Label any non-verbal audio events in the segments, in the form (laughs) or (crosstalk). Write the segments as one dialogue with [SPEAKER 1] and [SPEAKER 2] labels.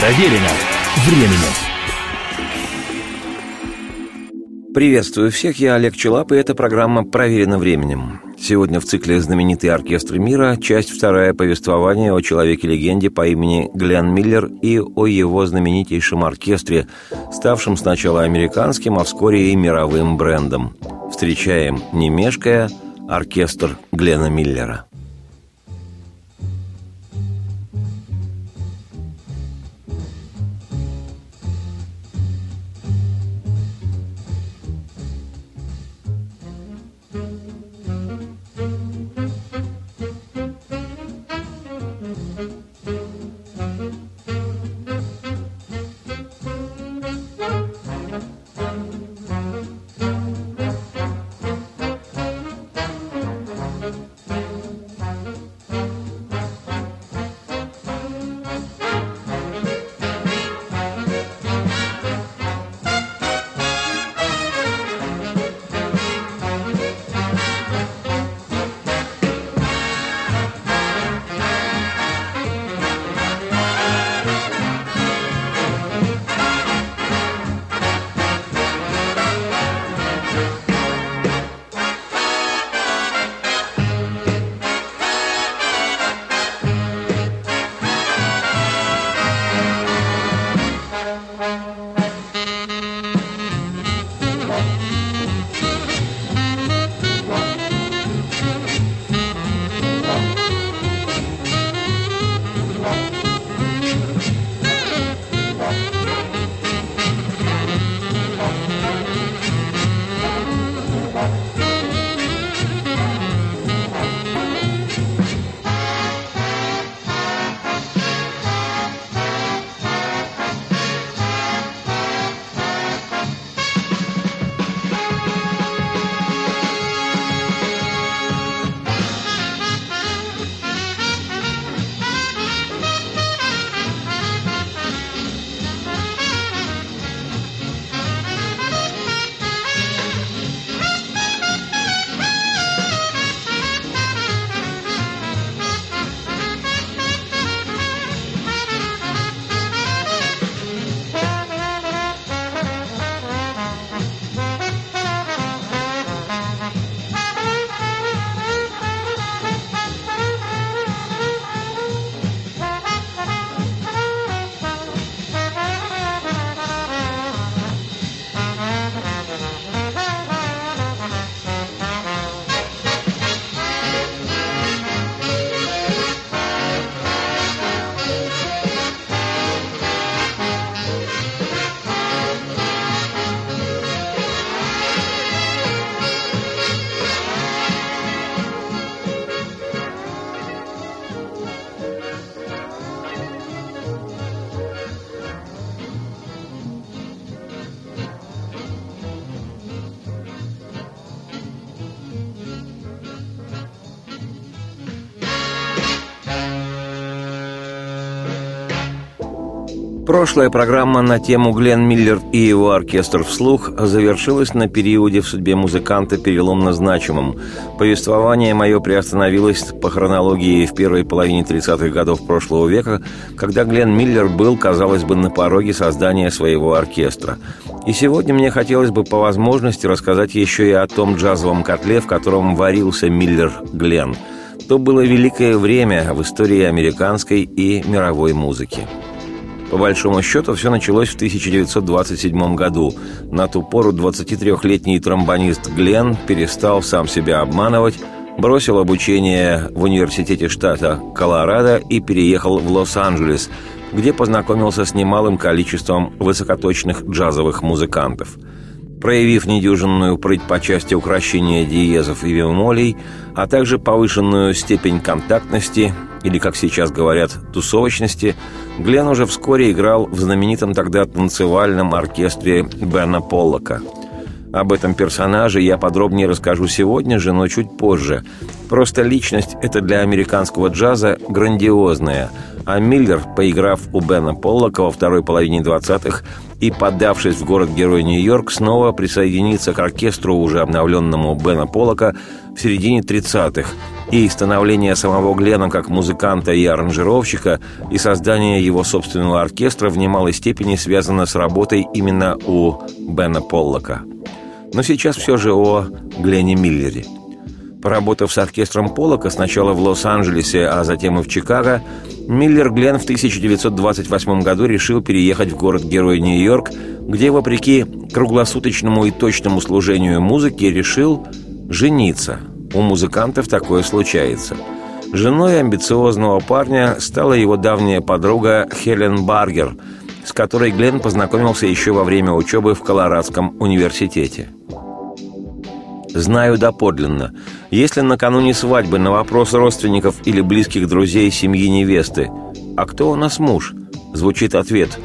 [SPEAKER 1] Проверено временем.
[SPEAKER 2] Приветствую всех, я Олег Челап, и эта программа «Проверено временем». Сегодня в цикле «Знаменитые оркестры мира» часть вторая повествования о человеке-легенде по имени Глен Миллер и о его знаменитейшем оркестре, ставшем сначала американским, а вскоре и мировым брендом. Встречаем, не мешкая, оркестр Глена Миллера. Прошлая программа на тему Глен Миллер и его оркестр вслух завершилась на периоде в судьбе музыканта переломно значимым. Повествование мое приостановилось по хронологии в первой половине 30-х годов прошлого века, когда Глен Миллер был, казалось бы, на пороге создания своего оркестра. И сегодня мне хотелось бы по возможности рассказать еще и о том джазовом котле, в котором варился Миллер Глен. То было великое время в истории американской и мировой музыки. По большому счету, все началось в 1927 году. На ту пору 23-летний тромбонист Глен перестал сам себя обманывать, бросил обучение в университете штата Колорадо и переехал в Лос-Анджелес, где познакомился с немалым количеством высокоточных джазовых музыкантов – проявив недюжинную прыть по части украшения диезов и бемолей, а также повышенную степень контактности, или, как сейчас говорят, тусовочности, Глен уже вскоре играл в знаменитом тогда танцевальном оркестре Бена Поллока. Об этом персонаже я подробнее расскажу сегодня же, но чуть позже. Просто личность это для американского джаза грандиозная, а Миллер, поиграв у Бена Поллока во второй половине 20-х, и, подавшись в город-герой Нью-Йорк, снова присоединиться к оркестру, уже обновленному Бена Полока, в середине 30-х, и становление самого Глена как музыканта и аранжировщика, и создание его собственного оркестра в немалой степени связано с работой именно у Бена Поллока. Но сейчас все же о Глене Миллере – Поработав с оркестром Полока сначала в Лос-Анджелесе, а затем и в Чикаго, Миллер Глен в 1928 году решил переехать в город-герой Нью-Йорк, где, вопреки круглосуточному и точному служению музыки, решил жениться. У музыкантов такое случается. Женой амбициозного парня стала его давняя подруга Хелен Баргер, с которой Глен познакомился еще во время учебы в Колорадском университете. Знаю доподлинно. Если накануне свадьбы на вопрос родственников или близких друзей семьи невесты «А кто у нас муж?» звучит ответ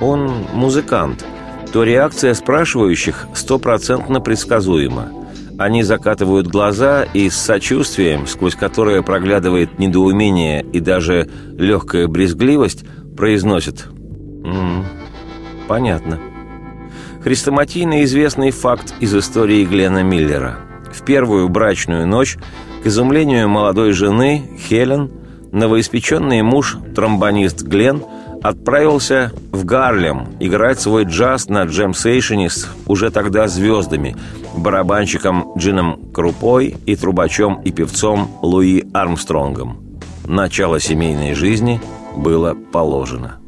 [SPEAKER 2] «Он музыкант», то реакция спрашивающих стопроцентно предсказуема. Они закатывают глаза и с сочувствием, сквозь которое проглядывает недоумение и даже легкая брезгливость, произносят «М -м, «Понятно». Хрестоматийно известный факт из истории Глена Миллера. В первую брачную ночь, к изумлению молодой жены, Хелен, новоиспеченный муж, тромбонист Глен, отправился в Гарлем играть свой джаз на джем-сейшене с уже тогда звездами, барабанщиком Джином Крупой и трубачом и певцом Луи Армстронгом. Начало семейной жизни было положено.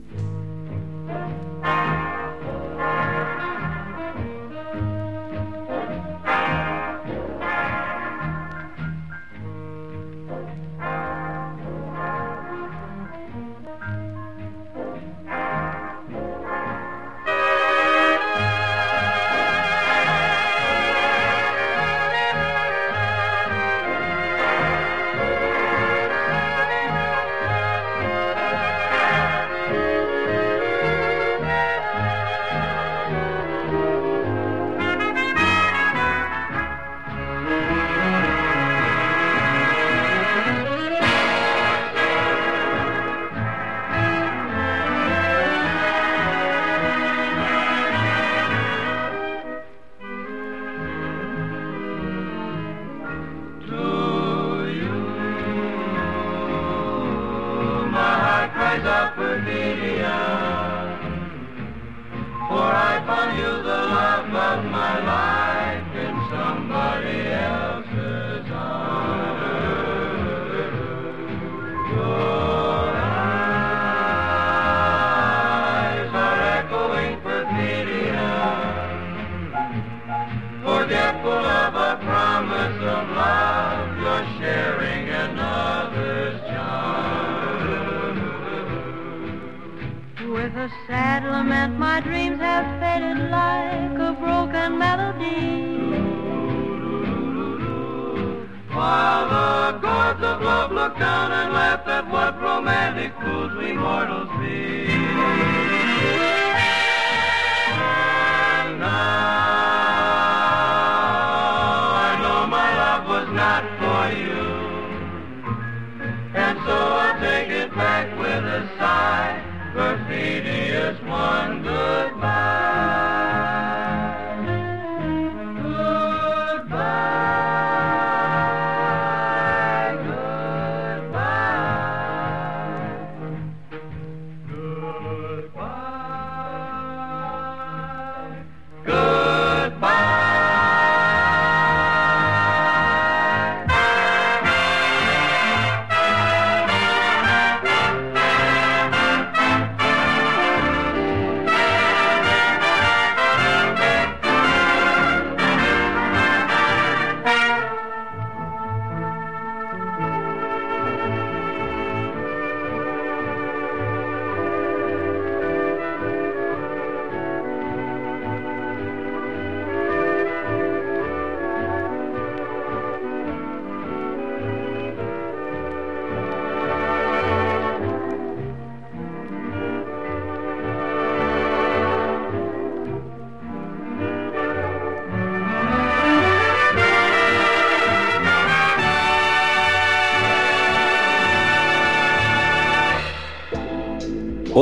[SPEAKER 3] the globe look down
[SPEAKER 1] and laugh at what romantic fools we mortals be. And now I know my love was not for you, and so I take it back
[SPEAKER 4] with a sigh,
[SPEAKER 1] perfidious one.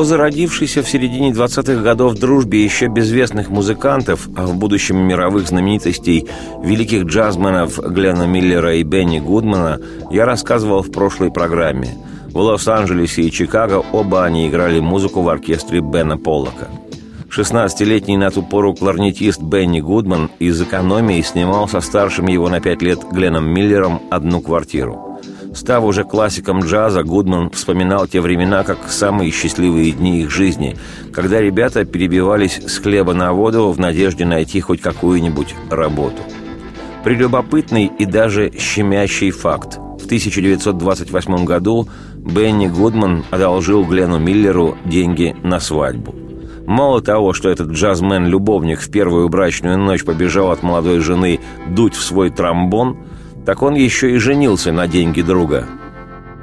[SPEAKER 2] О зародившейся в середине 20-х годов дружбе еще безвестных музыкантов, а в будущем мировых знаменитостей великих джазменов Глена Миллера и Бенни Гудмана я рассказывал в прошлой программе. В Лос-Анджелесе и Чикаго оба они играли музыку в оркестре Бена Поллока. 16-летний на ту пору кларнетист Бенни Гудман из экономии снимал со старшим его на пять лет Гленом Миллером одну квартиру – Став уже классиком джаза, Гудман вспоминал те времена как самые счастливые дни их жизни, когда ребята перебивались с хлеба на воду в надежде найти хоть какую-нибудь работу. Прелюбопытный и даже щемящий факт. В 1928 году Бенни Гудман одолжил Глену Миллеру деньги на свадьбу. Мало того, что этот джазмен-любовник в первую брачную ночь побежал от молодой жены дуть в свой тромбон – так он еще и женился на деньги друга.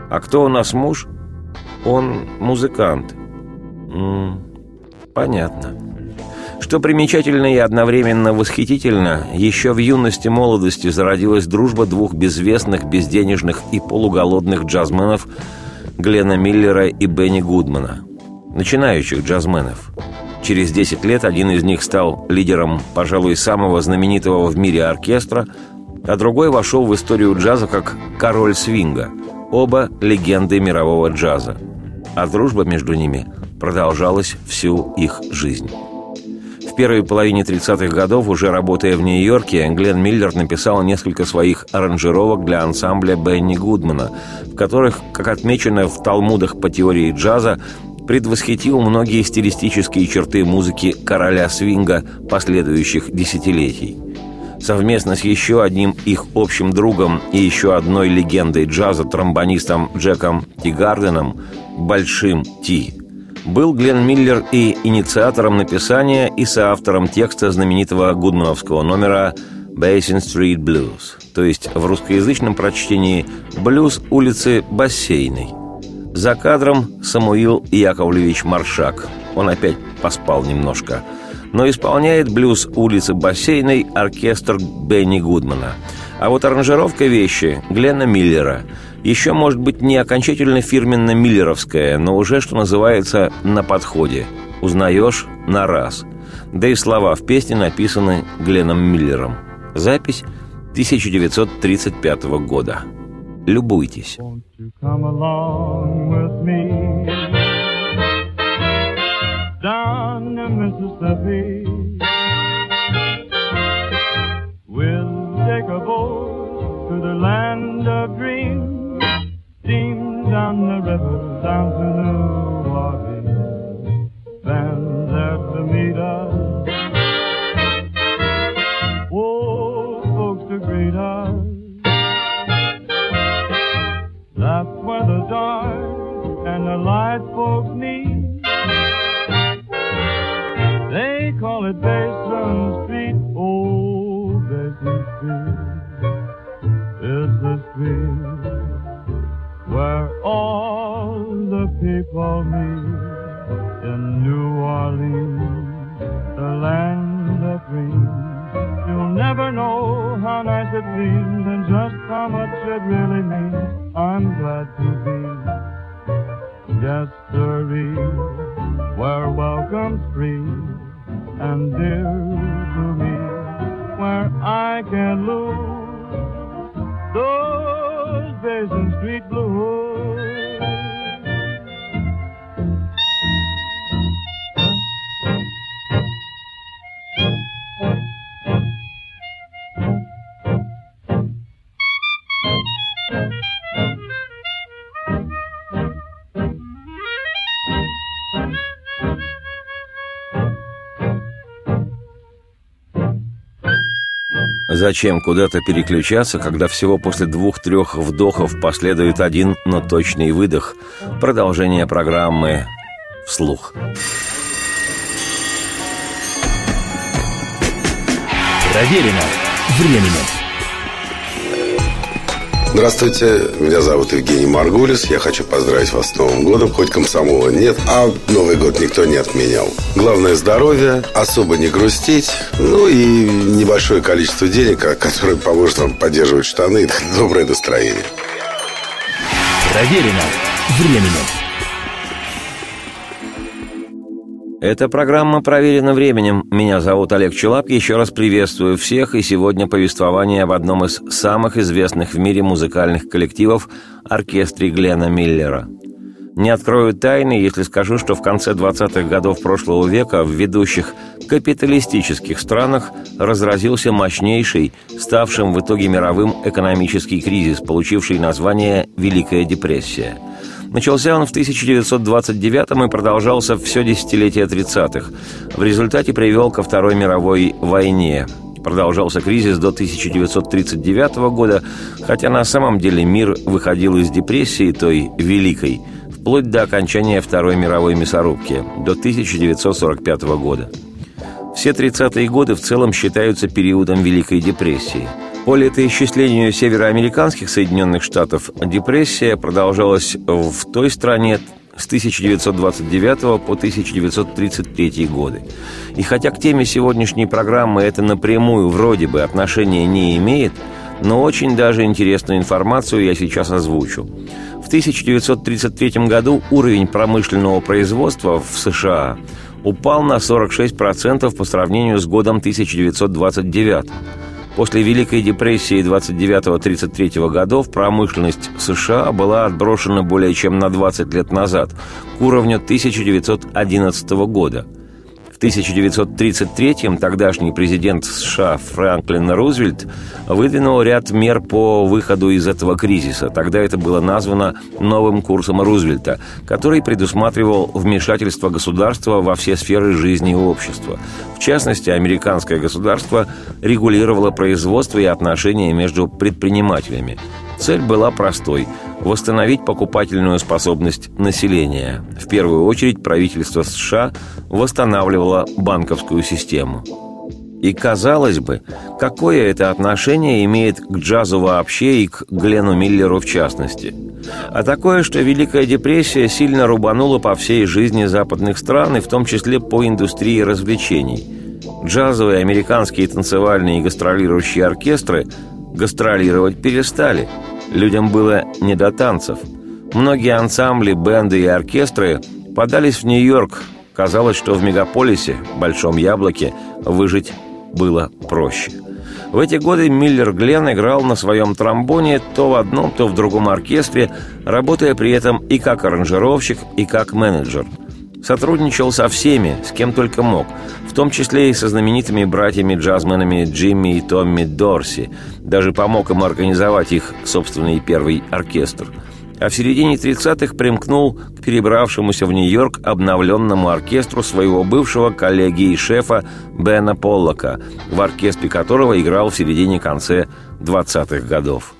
[SPEAKER 2] А кто у нас муж? Он музыкант. М -м, понятно. Что примечательно и одновременно восхитительно, еще в юности молодости зародилась дружба двух безвестных, безденежных и полуголодных джазменов Глена Миллера и Бенни Гудмана. Начинающих джазменов. Через 10 лет один из них стал лидером, пожалуй, самого знаменитого в мире оркестра – а другой вошел в историю джаза как «король свинга». Оба легенды мирового джаза. А дружба между ними продолжалась всю их жизнь. В первой половине 30-х годов, уже работая в Нью-Йорке, Глен Миллер написал несколько своих аранжировок для ансамбля Бенни Гудмана, в которых, как отмечено в талмудах по теории джаза, предвосхитил многие стилистические черты музыки короля свинга последующих десятилетий совместно с еще одним их общим другом и еще одной легендой джаза, тромбонистом Джеком Тигарденом, Большим Ти. Был Глен Миллер и инициатором написания, и соавтором текста знаменитого гудмановского номера «Basin Street Blues», то есть в русскоязычном прочтении «Блюз улицы Бассейной». За кадром Самуил Яковлевич Маршак. Он опять поспал немножко – но исполняет блюз улицы Бассейной оркестр Бенни Гудмана. А вот аранжировка вещи Глена Миллера еще может быть не окончательно фирменно-миллеровская, но уже, что называется, на подходе. Узнаешь на раз. Да и слова в песне написаны Гленом Миллером. Запись 1935 года. Любуйтесь. Jefferson Street Blue. Зачем куда-то переключаться, когда всего после двух-трех вдохов последует один, но точный выдох? Продолжение программы «Вслух».
[SPEAKER 1] Проверено временем.
[SPEAKER 5] Здравствуйте, меня зовут Евгений Маргулис. Я хочу поздравить вас с Новым годом. Хоть комсомола нет, а Новый год никто не отменял. Главное здоровье, особо не грустить, ну и небольшое количество денег, которое поможет вам поддерживать штаны и (laughs) доброе настроение.
[SPEAKER 1] Проверено временем.
[SPEAKER 2] Эта программа проверена временем. Меня зовут Олег Челап. Еще раз приветствую всех. И сегодня повествование об одном из самых известных в мире музыкальных коллективов – оркестре Глена Миллера. Не открою тайны, если скажу, что в конце 20-х годов прошлого века в ведущих капиталистических странах разразился мощнейший, ставшим в итоге мировым экономический кризис, получивший название «Великая депрессия». Начался он в 1929 и продолжался все десятилетие 30-х. В результате привел ко Второй мировой войне. Продолжался кризис до 1939 года, хотя на самом деле мир выходил из депрессии той великой, вплоть до окончания Второй мировой мясорубки, до 1945 года. Все 30-е годы в целом считаются периодом Великой депрессии – по летоисчислению североамериканских Соединенных Штатов депрессия продолжалась в той стране с 1929 по 1933 годы. И хотя к теме сегодняшней программы это напрямую вроде бы отношения не имеет, но очень даже интересную информацию я сейчас озвучу. В 1933 году уровень промышленного производства в США упал на 46% по сравнению с годом 1929. После Великой депрессии 29-33 годов промышленность США была отброшена более чем на 20 лет назад, к уровню 1911 года – в 1933-м тогдашний президент США Франклин Рузвельт выдвинул ряд мер по выходу из этого кризиса. Тогда это было названо новым курсом Рузвельта, который предусматривал вмешательство государства во все сферы жизни общества. В частности, американское государство регулировало производство и отношения между предпринимателями. Цель была простой – восстановить покупательную способность населения. В первую очередь правительство США восстанавливало банковскую систему. И казалось бы, какое это отношение имеет к джазу вообще и к Глену Миллеру в частности? А такое, что Великая депрессия сильно рубанула по всей жизни западных стран, и в том числе по индустрии развлечений. Джазовые американские танцевальные и гастролирующие оркестры гастролировать перестали – Людям было не до танцев. Многие ансамбли, бенды и оркестры подались в Нью-Йорк. Казалось, что в мегаполисе, Большом Яблоке, выжить было проще. В эти годы Миллер Глен играл на своем тромбоне то в одном, то в другом оркестре, работая при этом и как аранжировщик, и как менеджер – Сотрудничал со всеми, с кем только мог, в том числе и со знаменитыми братьями-джазменами Джимми и Томми Дорси. Даже помог им организовать их собственный первый оркестр. А в середине 30-х примкнул к перебравшемуся в Нью-Йорк обновленному оркестру своего бывшего коллеги и шефа Бена Поллока, в оркестре которого играл в середине-конце 20-х годов.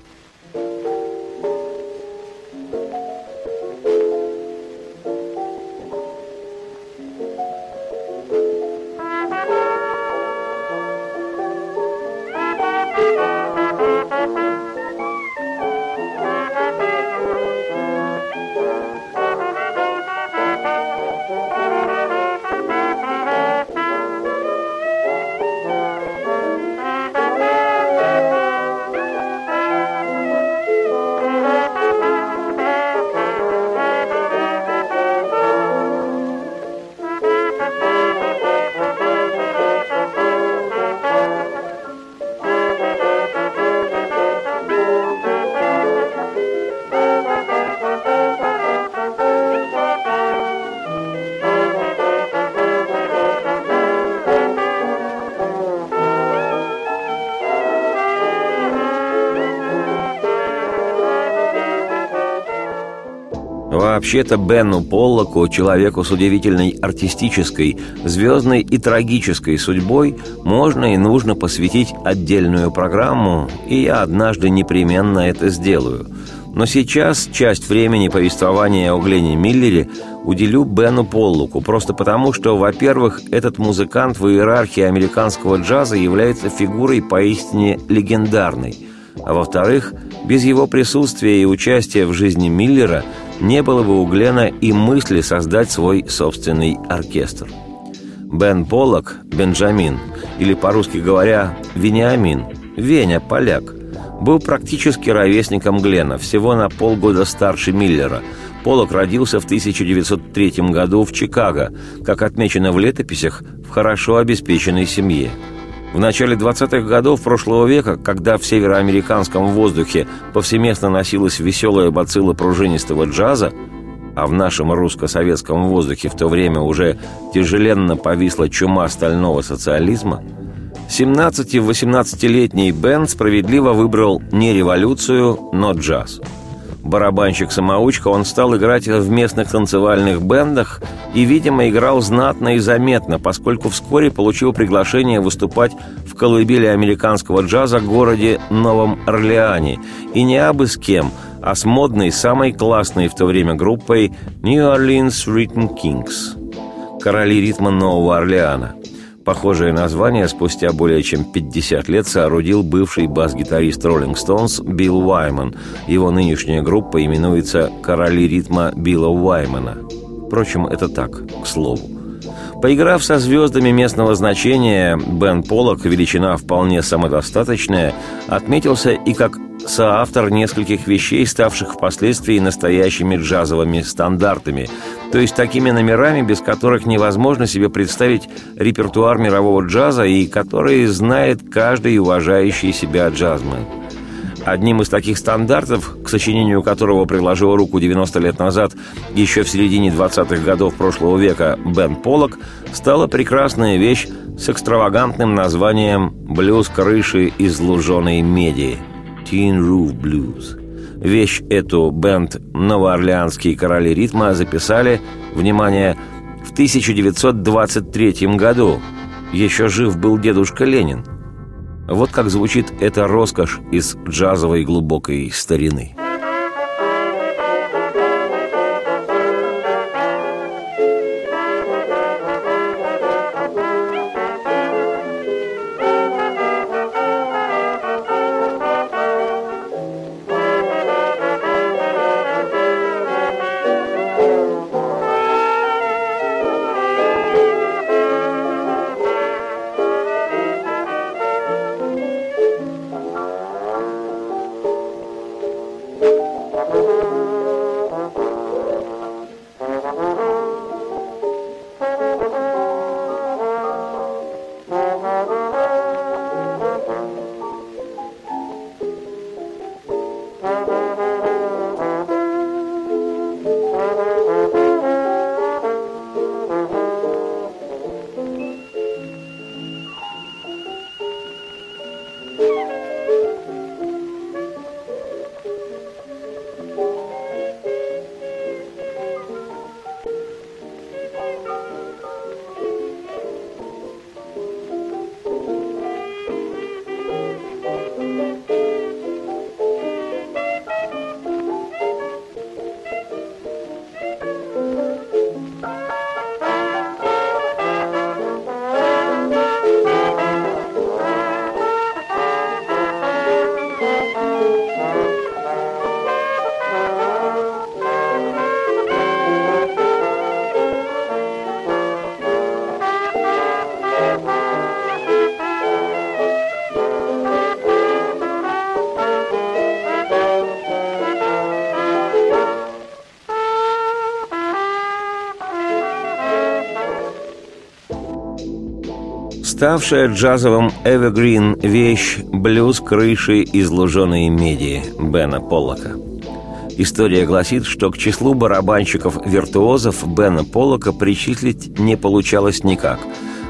[SPEAKER 2] Вообще-то Бену Поллоку, человеку с удивительной артистической, звездной и трагической судьбой, можно и нужно посвятить отдельную программу, и я однажды непременно это сделаю. Но сейчас часть времени повествования о Глене Миллере уделю Бену Поллоку, просто потому, что, во-первых, этот музыкант в иерархии американского джаза является фигурой поистине легендарной, а во-вторых, без его присутствия и участия в жизни Миллера – не было бы у Глена и мысли создать свой собственный оркестр. Бен Поллок, Бенджамин, или по-русски говоря, Вениамин, Веня, поляк, был практически ровесником Глена, всего на полгода старше Миллера. Поллок родился в 1903 году в Чикаго, как отмечено в летописях, в хорошо обеспеченной семье. В начале 20-х годов прошлого века, когда в североамериканском воздухе повсеместно носилась веселая бацилла пружинистого джаза, а в нашем русско-советском воздухе в то время уже тяжеленно повисла чума стального социализма, 17-18-летний Бен справедливо выбрал не революцию, но джаз – барабанщик-самоучка, он стал играть в местных танцевальных бендах и, видимо, играл знатно и заметно, поскольку вскоре получил приглашение выступать в колыбели американского джаза в городе Новом Орлеане, и не абы с кем, а с модной, самой классной в то время группой New Orleans Rhythm Kings, короли ритма Нового Орлеана. Похожее название спустя более чем 50 лет соорудил бывший бас-гитарист Rolling Stones Билл Уайман. Его нынешняя группа именуется «Короли ритма Билла Уаймана». Впрочем, это так, к слову. Поиграв со звездами местного значения, Бен Поллок, величина вполне самодостаточная, отметился и как соавтор нескольких вещей, ставших впоследствии настоящими джазовыми стандартами, то есть такими номерами, без которых невозможно себе представить репертуар мирового джаза и которые знает каждый уважающий себя джазмен. Одним из таких стандартов, к сочинению которого приложил руку 90 лет назад, еще в середине 20-х годов прошлого века, Бен Поллок, стала прекрасная вещь с экстравагантным названием «Блюз крыши из луженой меди» Tin Roof Blues. Вещь эту бенд «Новоорлеанские короли ритма» записали, внимание, в 1923 году. Еще жив был дедушка Ленин. Вот как звучит эта роскошь из джазовой глубокой старины. Ставшая джазовым эвергрин вещь «Блюз крыши из луженой меди» Бена Поллока. История гласит, что к числу барабанщиков-виртуозов Бена Поллока причислить не получалось никак.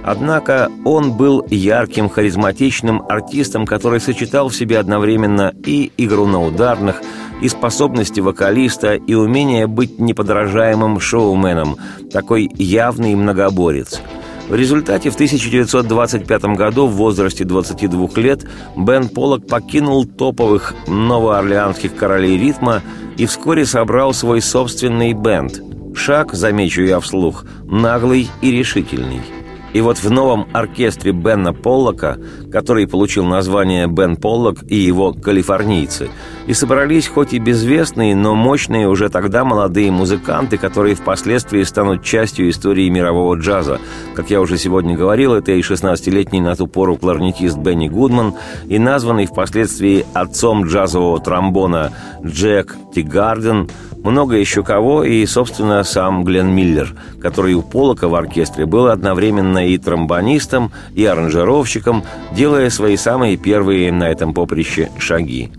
[SPEAKER 2] Однако он был ярким, харизматичным артистом, который сочетал в себе одновременно и игру на ударных, и способности вокалиста, и умение быть неподражаемым шоуменом, такой явный многоборец – в результате в 1925 году в возрасте 22 лет Бен Поллок покинул топовых новоорлеанских королей ритма и вскоре собрал свой собственный бенд. Шаг, замечу я вслух, наглый и решительный – и вот в новом оркестре Бена Поллока, который получил название Бен Поллок и его «Калифорнийцы», и собрались хоть и безвестные, но мощные уже тогда молодые музыканты, которые впоследствии станут частью истории мирового джаза. Как я уже сегодня говорил, это и 16-летний на ту пору кларнетист Бенни Гудман, и названный впоследствии отцом джазового тромбона Джек Тигарден, много еще кого и, собственно, сам Глен Миллер, который у Полока в оркестре был одновременно и тромбонистом, и аранжировщиком, делая свои самые первые на этом поприще шаги.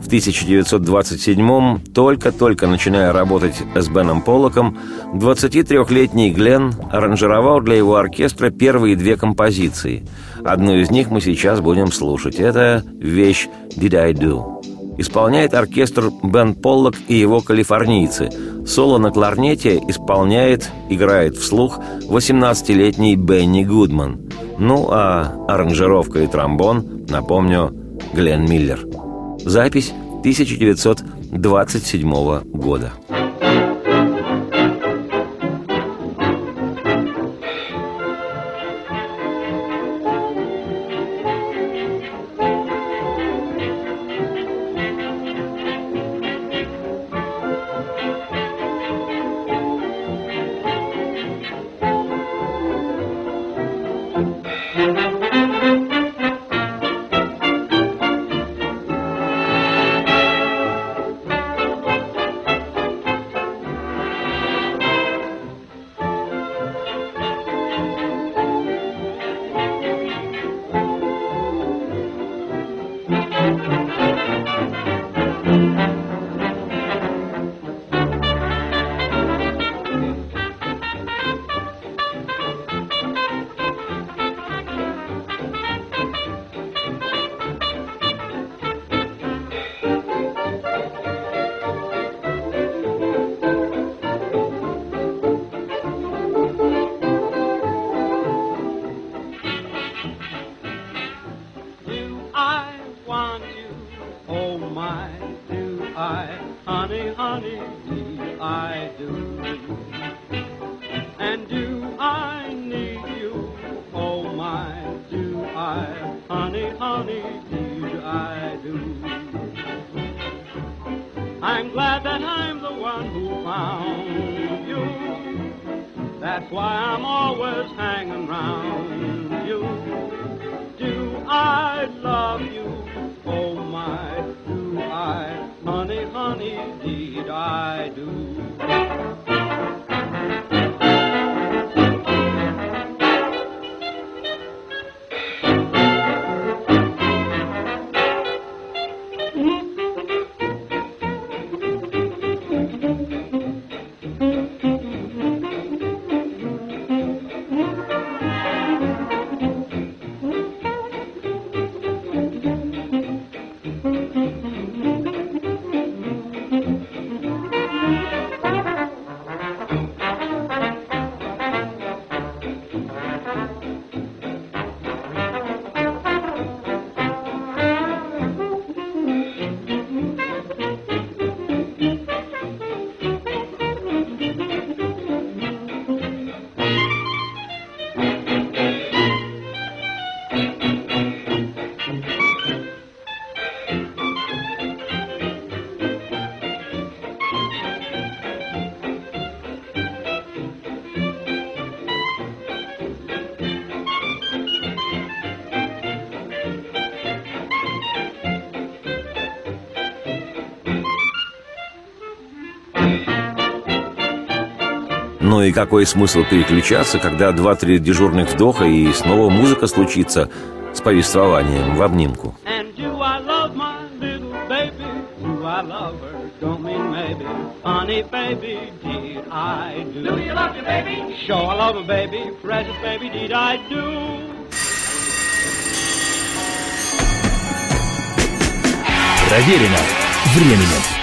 [SPEAKER 2] В 1927-м, только-только начиная работать с Беном Поллоком, 23-летний Глен аранжировал для его оркестра первые две композиции. Одну из них мы сейчас будем слушать. Это вещь «Did I Do?». Исполняет оркестр Бен Поллок и его калифорнийцы. Соло на кларнете исполняет, играет вслух 18-летний Бенни Гудман. Ну а аранжировка и тромбон, напомню, Глен Миллер – Запись 1927 года. Mm-hmm. Ну и какой смысл переключаться, когда два-три дежурных вдоха и снова музыка случится с повествованием в обнимку? Honey, baby, did I do? Do you love your baby? Sure, I love her, baby. Precious baby, did I do?
[SPEAKER 1] Проверено временем.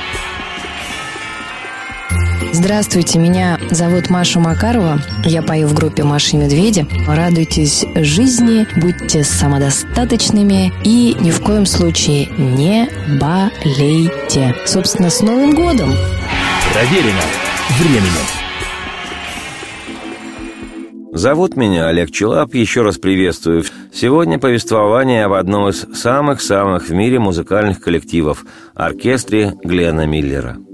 [SPEAKER 6] Здравствуйте, меня зовут Маша Макарова. Я пою в группе Маши и Медведи. Радуйтесь жизни, будьте самодостаточными и ни в коем случае не болейте. Собственно, с Новым годом!
[SPEAKER 1] Проверено временем.
[SPEAKER 2] Зовут меня Олег Челап, еще раз приветствую. Сегодня повествование об одном из самых-самых в мире музыкальных коллективов – оркестре Глена Миллера –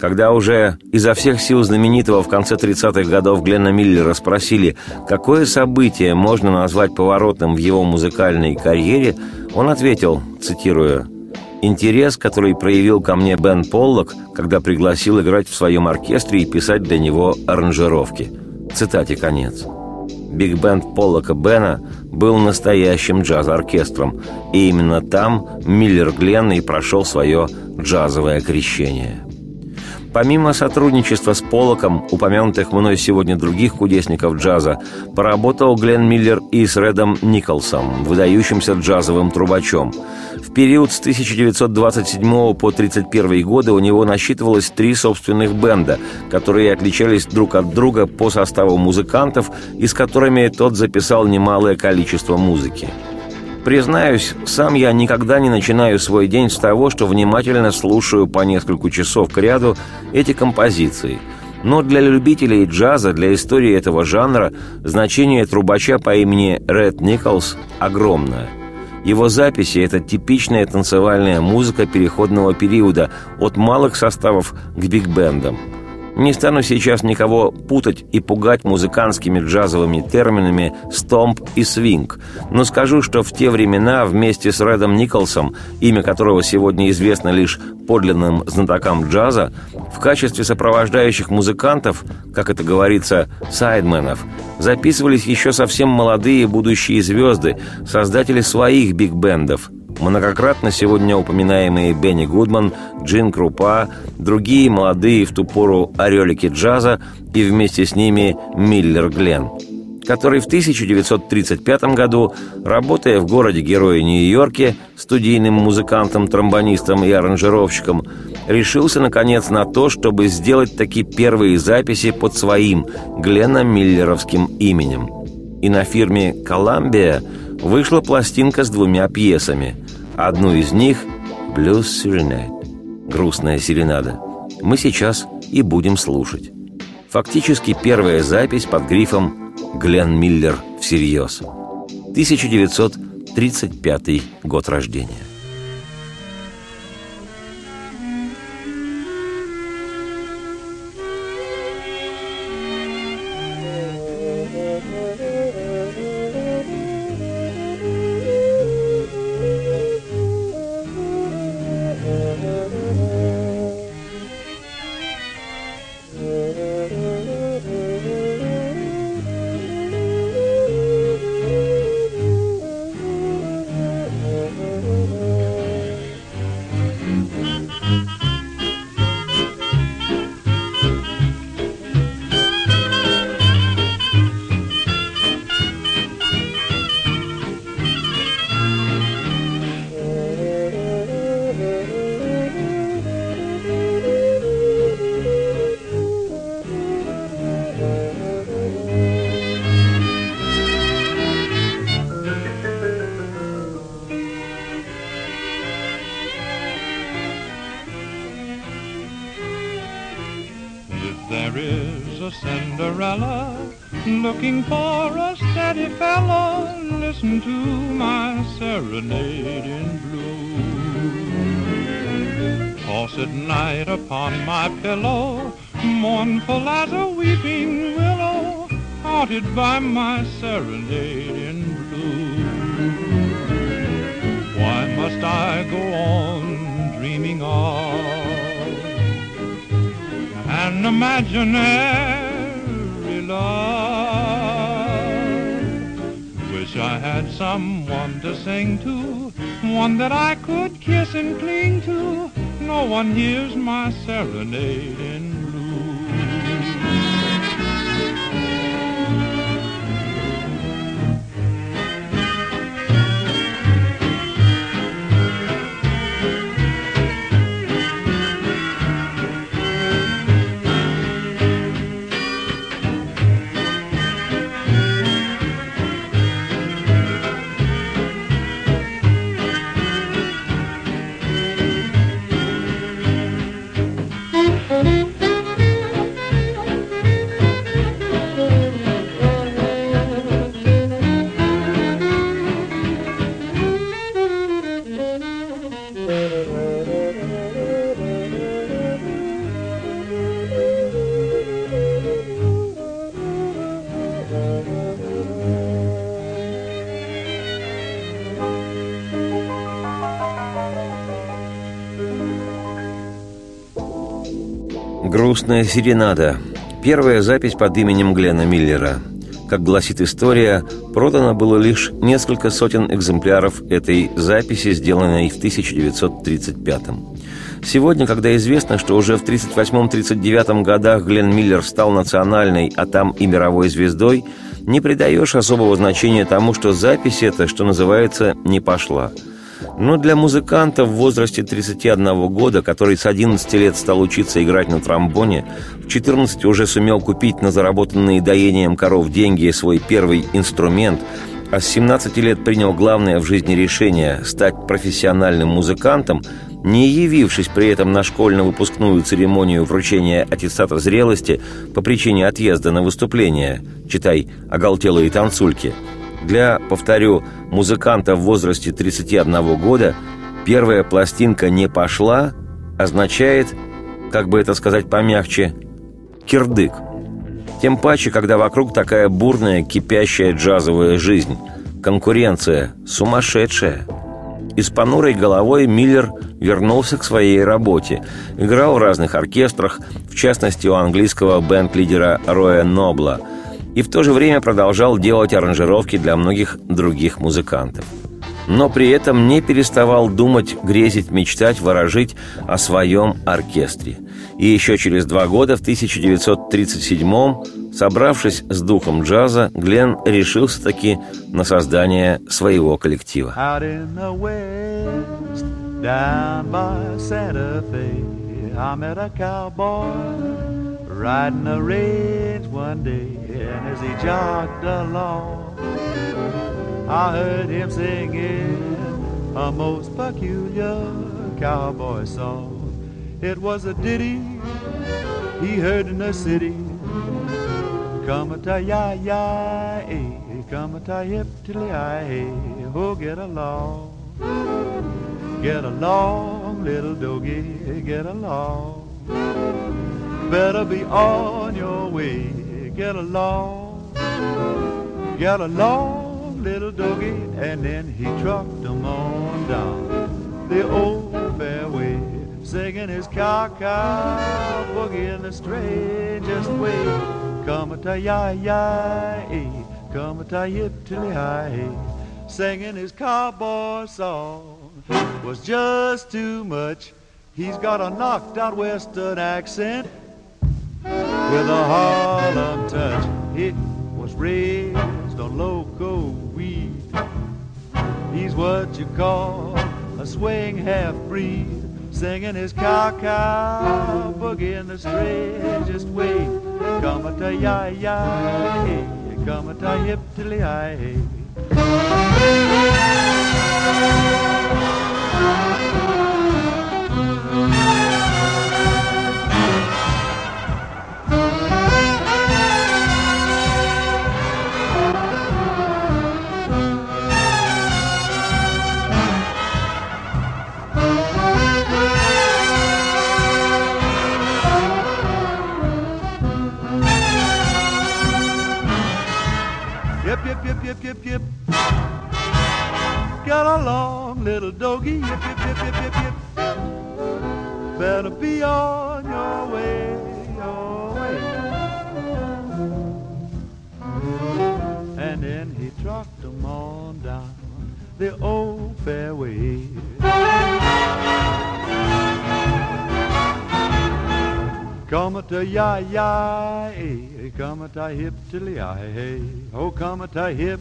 [SPEAKER 2] когда уже изо всех сил знаменитого в конце 30-х годов Гленна Миллера спросили, какое событие можно назвать поворотным в его музыкальной карьере, он ответил, цитируя, Интерес, который проявил ко мне Бен Поллок, когда пригласил играть в своем оркестре и писать для него аранжировки. Цитате конец. Биг-бенд Поллока Бена был настоящим джаз-оркестром, и именно там Миллер Гленн и прошел свое джазовое крещение. Помимо сотрудничества с Полоком, упомянутых мной сегодня других кудесников джаза, поработал Глен Миллер и с Редом Николсом, выдающимся джазовым трубачом. В период с 1927 по 1931 годы у него насчитывалось три собственных бенда, которые отличались друг от друга по составу музыкантов и с которыми тот записал немалое количество музыки. Признаюсь, сам я никогда не начинаю свой день с того, что внимательно слушаю по несколько часов к ряду эти композиции. Но для любителей джаза, для истории этого жанра, значение трубача по имени Ред Николс огромное. Его записи – это типичная танцевальная музыка переходного периода от малых составов к биг-бендам – не стану сейчас никого путать и пугать музыкантскими джазовыми терминами «стомп» и «свинг», но скажу, что в те времена вместе с Редом Николсом, имя которого сегодня известно лишь подлинным знатокам джаза, в качестве сопровождающих музыкантов, как это говорится, сайдменов, записывались еще совсем молодые будущие звезды, создатели своих биг-бендов – Многократно сегодня упоминаемые Бенни Гудман, Джин Крупа, другие молодые в ту пору орелики джаза и вместе с ними Миллер Гленн, который в 1935 году, работая в городе-герое Нью-Йорке, студийным музыкантом, тромбонистом и аранжировщиком, решился, наконец, на то, чтобы сделать такие первые записи под своим Гленном Миллеровским именем. И на фирме «Коламбия» вышла пластинка с двумя пьесами. Одну из них «Blues Serenade» – «Грустная серенада». Мы сейчас и будем слушать. Фактически первая запись под грифом «Глен Миллер всерьез». 1935 год рождения.
[SPEAKER 4] There is a Cinderella looking for a steady fellow. Listen to my serenade in blue. Toss at night upon my pillow, mournful as a weeping willow, haunted by my serenade in blue. Why must I go on dreaming of? An imaginary love? Wish I had someone to sing to, one that I could kiss and cling to. No one hears my serenade
[SPEAKER 2] грустная серенада. Первая запись под именем Глена Миллера. Как гласит история, продано было лишь несколько сотен экземпляров этой записи, сделанной в 1935 -м. Сегодня, когда известно, что уже в 1938-1939 годах Глен Миллер стал национальной, а там и мировой звездой, не придаешь особого значения тому, что запись эта, что называется, не пошла – но для музыканта в возрасте 31 года, который с 11 лет стал учиться играть на тромбоне, в 14 уже сумел купить на заработанные доением коров деньги свой первый инструмент, а с 17 лет принял главное в жизни решение – стать профессиональным музыкантом, не явившись при этом на школьно-выпускную церемонию вручения аттестата зрелости по причине отъезда на выступление, читай «Оголтелые танцульки», для, повторю, музыканта в возрасте 31 года первая пластинка не пошла означает, как бы это сказать помягче, кирдык. Тем паче, когда вокруг такая бурная, кипящая джазовая жизнь. Конкуренция сумасшедшая. И с понурой головой Миллер вернулся к своей работе. Играл в разных оркестрах, в частности у английского бенд-лидера Роя Нобла – и в то же время продолжал делать аранжировки для многих других музыкантов. Но при этом не переставал думать, грезить, мечтать, ворожить о своем оркестре. И еще через два года, в 1937-м, собравшись с духом джаза, Глен решился таки на создание своего коллектива. I met a cowboy riding a range one day. And as he jogged along, I heard him singing a most peculiar cowboy song. It was a ditty he heard in the city. Come a ta ya ya, eh, come a ta hip tilly I, oh get along, get along, little doggy, get along. Better be on your way. Get along, get along, little doggy, and then he trucked them on down the old fairway, singing his cow-cow boogie in the strangest way. Come a ta ya ya, come a ta yip tilly hi, singing his cowboy song was just too much. He's got a knocked out western accent with a Harlem touch. It was raised on loco weed. He's what you call a swing half breed, singing his cow-cow boogie in the strangest way. Come a ya ya, come a hip tilly hey. Yip, yip. Get along, little doggy, yip, yip, yip, yip, yip, yip. Better be on your way, your way. And then he trucked them on down the old fairway. Come to ya ya, eh, come to hip till hey. Oh, come to hip,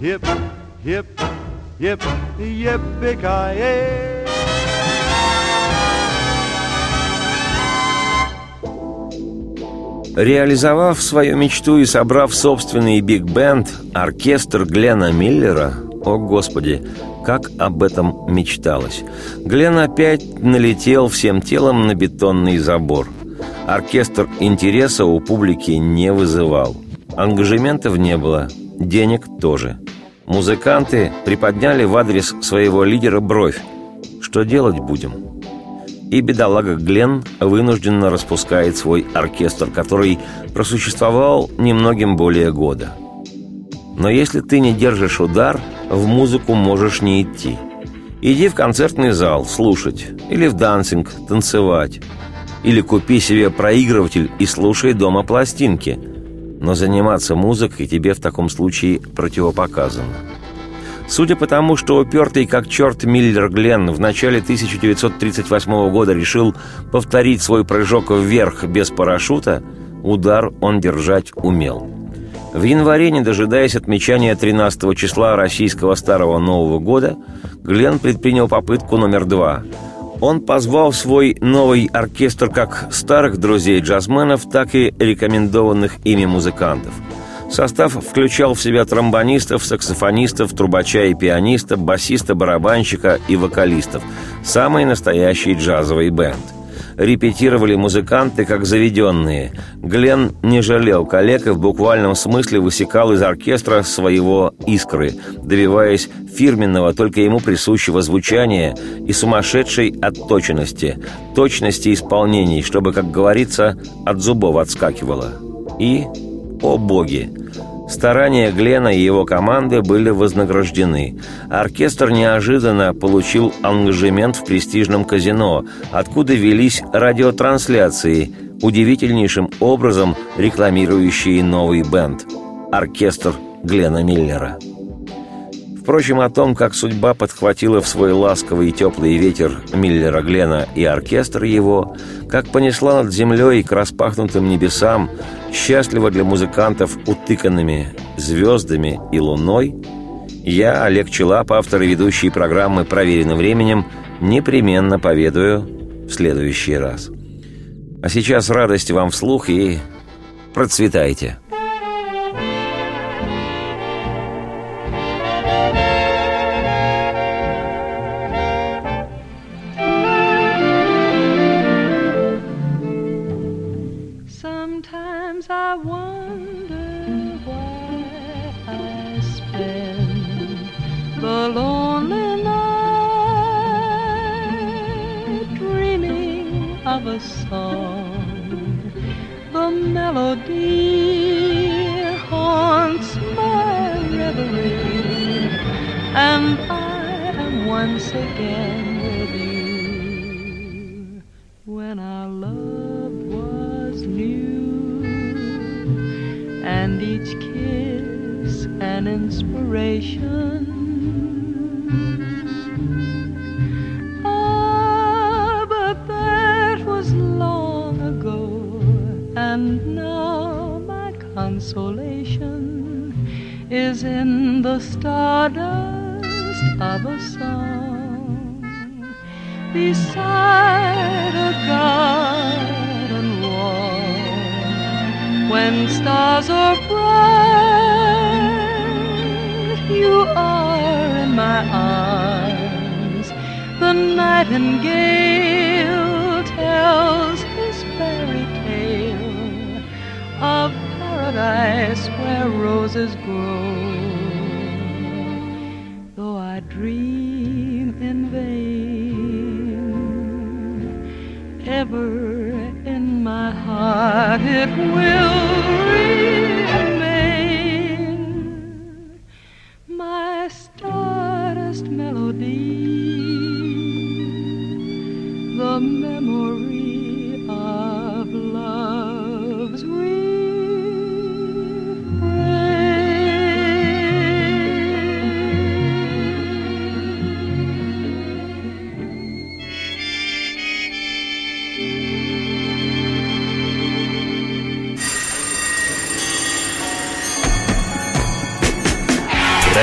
[SPEAKER 2] hip, hip, hip, yippee Реализовав свою мечту и собрав собственный биг-бенд, оркестр Глена Миллера, о господи, как об этом мечталось, Глен опять налетел всем телом на бетонный забор – Оркестр интереса у публики не вызывал. Ангажементов не было, денег тоже. Музыканты приподняли в адрес своего лидера бровь. Что делать будем? И бедолага Глен вынужденно распускает свой оркестр, который просуществовал немногим более года. Но если ты не держишь удар, в музыку можешь не идти. Иди в концертный зал слушать или в дансинг танцевать. Или купи себе проигрыватель и слушай дома пластинки. Но заниматься музыкой тебе в таком случае противопоказано. Судя по тому, что упертый как черт Миллер Гленн в начале 1938 года решил повторить свой прыжок вверх без парашюта, удар он держать умел. В январе, не дожидаясь отмечания 13 числа российского Старого Нового года, Глен предпринял попытку номер два. Он позвал свой новый оркестр как старых друзей-джазменов, так и рекомендованных ими музыкантов. Состав включал в себя тромбонистов, саксофонистов, трубача и пианиста, басиста, барабанщика и вокалистов. Самый настоящий джазовый бенд – репетировали музыканты как заведенные. Глен не жалел коллег и в буквальном смысле высекал из оркестра своего искры, добиваясь фирменного, только ему присущего звучания и сумасшедшей отточенности, точности исполнений, чтобы, как говорится, от зубов отскакивало. И, о боги, Старания Глена и его команды были вознаграждены. Оркестр неожиданно получил ангажемент в престижном казино, откуда велись радиотрансляции, удивительнейшим образом рекламирующие новый бенд – оркестр Глена Миллера. Впрочем, о том, как судьба подхватила в свой ласковый и теплый ветер Миллера Глена и оркестр его, как понесла над землей к распахнутым небесам, счастливо для музыкантов утыканными звездами и луной, я, Олег Челап, автор и ведущий программы «Проверенным временем», непременно поведаю в следующий раз. А сейчас радость вам вслух и процветайте!
[SPEAKER 7] And now my consolation is in the stardust of a song beside a garden wall. When stars are bright, you are in my arms. The nightingale tells paradise where roses grow. Though I dream in vain, ever in my heart it will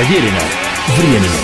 [SPEAKER 1] Проверено.